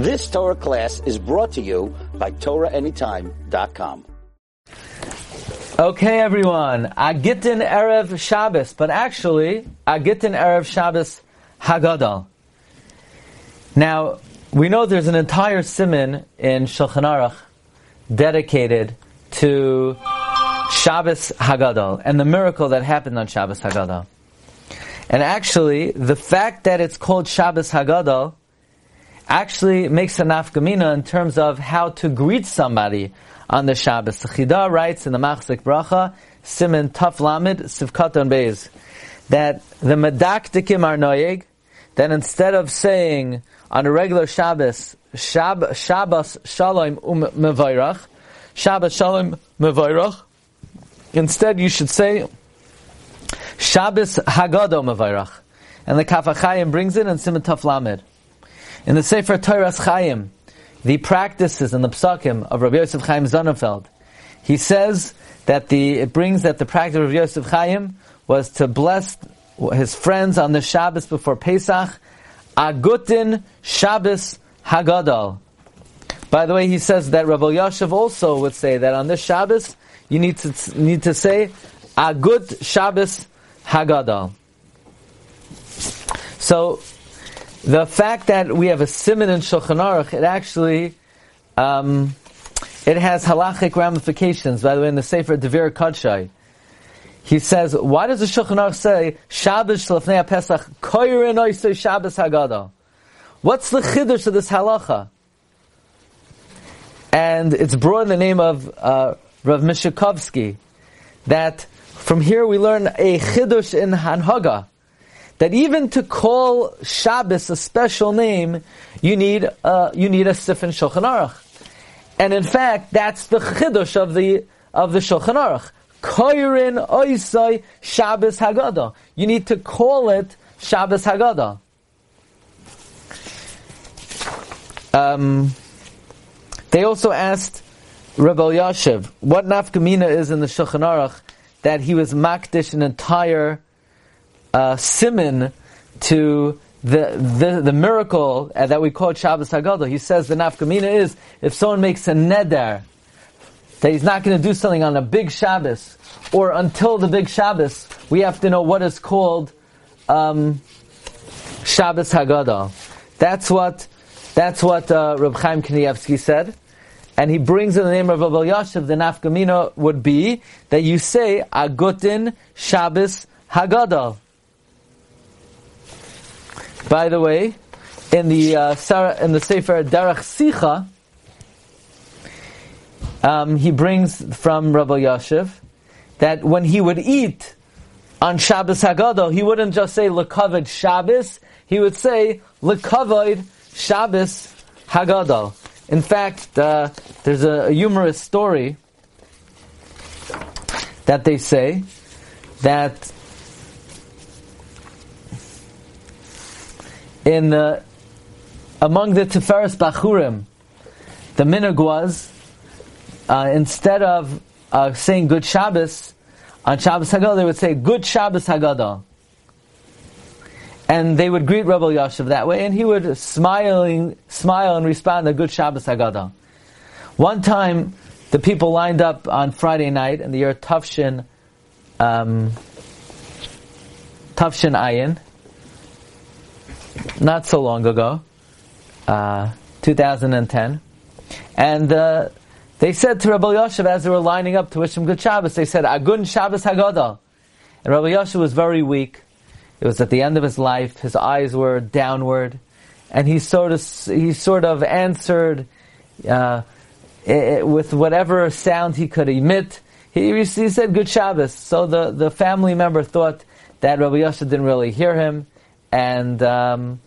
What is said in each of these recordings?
This Torah class is brought to you by TorahAnytime.com. Okay, everyone. Agitin Erev Shabbos, but actually, Agitin Erev Shabbos Hagadol. Now, we know there's an entire simon in Shulchan Aruch dedicated to Shabbos Hagadol and the miracle that happened on Shabbos Hagadol. And actually, the fact that it's called Shabbos Hagadol actually makes a nafkamina in terms of how to greet somebody on the Shabbos. The Chida writes in the Machzik Bracha, Simon Taf Lamed, Sif Katan Beis, that the Medakdekim are noyeg, that instead of saying on a regular Shabbos, Shab, Shabbos Shalom um Mevairach, Shabbos Shalom Mevairach, instead you should say Shabbos Hagadol Mevairach. And the Kaf HaChaim brings it in Simon Taf Lamed. In the Sefer Torah's Chaim, the practices and the psakim of Rabbi Yosef Chaim Sonnenfeld, he says that the it brings that the practice of Yosef Chaim was to bless his friends on the Shabbos before Pesach, Agutin Shabbos Hagadol. By the way, he says that Rabbi Yosef also would say that on this Shabbos you need to need to say Agut Shabbos Hagadol. So the fact that we have a simon in Shulchan Aruch, it actually, um, it has halachic ramifications. By the way, in the Sefer Devir Kadshai, he says, why does the Shulchan Aruch say, Shabbos Shlefnei Pesach, Koyrin Oisei Shabbos Hagadol? What's the chiddush of this halacha? And it's brought in the name of uh, Rav Mishakovsky, that from here we learn a chiddush in Hanhaga, that even to call Shabbos a special name, you need uh, you need a sif in Shulchan Aruch. And in fact, that's the chiddush of the of the Shulchan Aruch. Koirin oisai Shabbos Hagadol. You need to call it Shabbos Hagadol. Um, they also asked Rebbe Yashiv what nafkamina is in the Shulchan Aruch that he was makdish an entire uh, simin to the, the, the miracle uh, that we call Shabbos Hagadol. He says the nafkamina is if someone makes a neder that he's not going to do something on a big Shabbos or until the big Shabbos, we have to know what is called um, Shabbos Hagadol. That's what that's what uh, Reb Chaim Kanievsky said. And he brings in the name of Rabbi Yashiv, the nafkamina would be that you say Agutin Shabbos Haggadah. By the way, in the uh, Sarah, in the Sefer Derech Sicha, um, he brings from Rabbi Yashiv that when he would eat on Shabbos Hagadol, he wouldn't just say Lekavod Shabbos, he would say Lekavod Shabbos Hagadol. In fact, uh, there's a, a humorous story that they say that in the among the Tiferes Bachurim, the minhag was uh, instead of uh, saying Good Shabbos on Shabbos Hagadol, they would say Good Shabbos Hagadol, and they would greet Rabbi Yashiv that way, and he would smiling smile and respond to Good Shabbos Hagadol. One time, the people lined up on Friday night in the year Tufshin, um, Tufshin Ayin, not so long ago, uh, 2010, and uh, they said to Rabbi Yosef as they were lining up to wish him good Shabbos, they said, Agun Shabbos Hagadol. And Rabbi Yosef was very weak. It was at the end of his life. His eyes were downward. And he sort of, he sort of answered uh, it, with whatever sound he could emit. He, he said, Good Shabbos. So the, the family member thought that Rabbi Yosef didn't really hear him and um,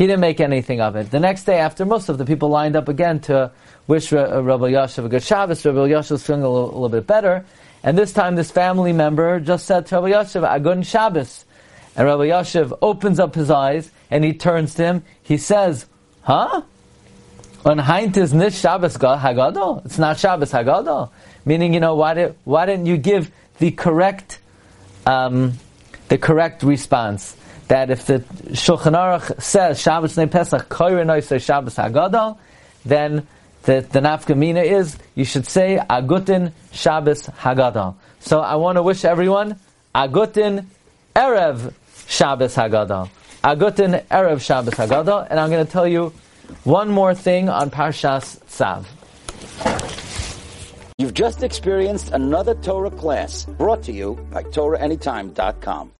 he didn't make anything of it. The next day, after most of the people lined up again to wish uh, Rabbi Yashiv a good Shabbos, Rabbi Yashiv was feeling a little, a little, bit better, and this time this family member just said to Rabbi Yashiv, Agun Shabbos. And Rabbi Yashiv opens up his eyes and he turns to him. He says, Huh? On Heint is Nish Shabbos Hagadol? It's not Shabbos Hagadol. Meaning, you know, why, did, why didn't you give the correct, um, the correct response? That if the Shulchan Aruch says Shabbos Nei Pesach Koyre Noisei Shabbos Hagadol, then the, the nafkamina is you should say Agutin Shabbos Hagadol. So I want to wish everyone Agutin Erev Shabbos Hagadol. Agutin Erev Shabbos Hagadol. And I'm going to tell you one more thing on Parshas Tzav. You've just experienced another Torah class brought to you by TorahAnytime.com.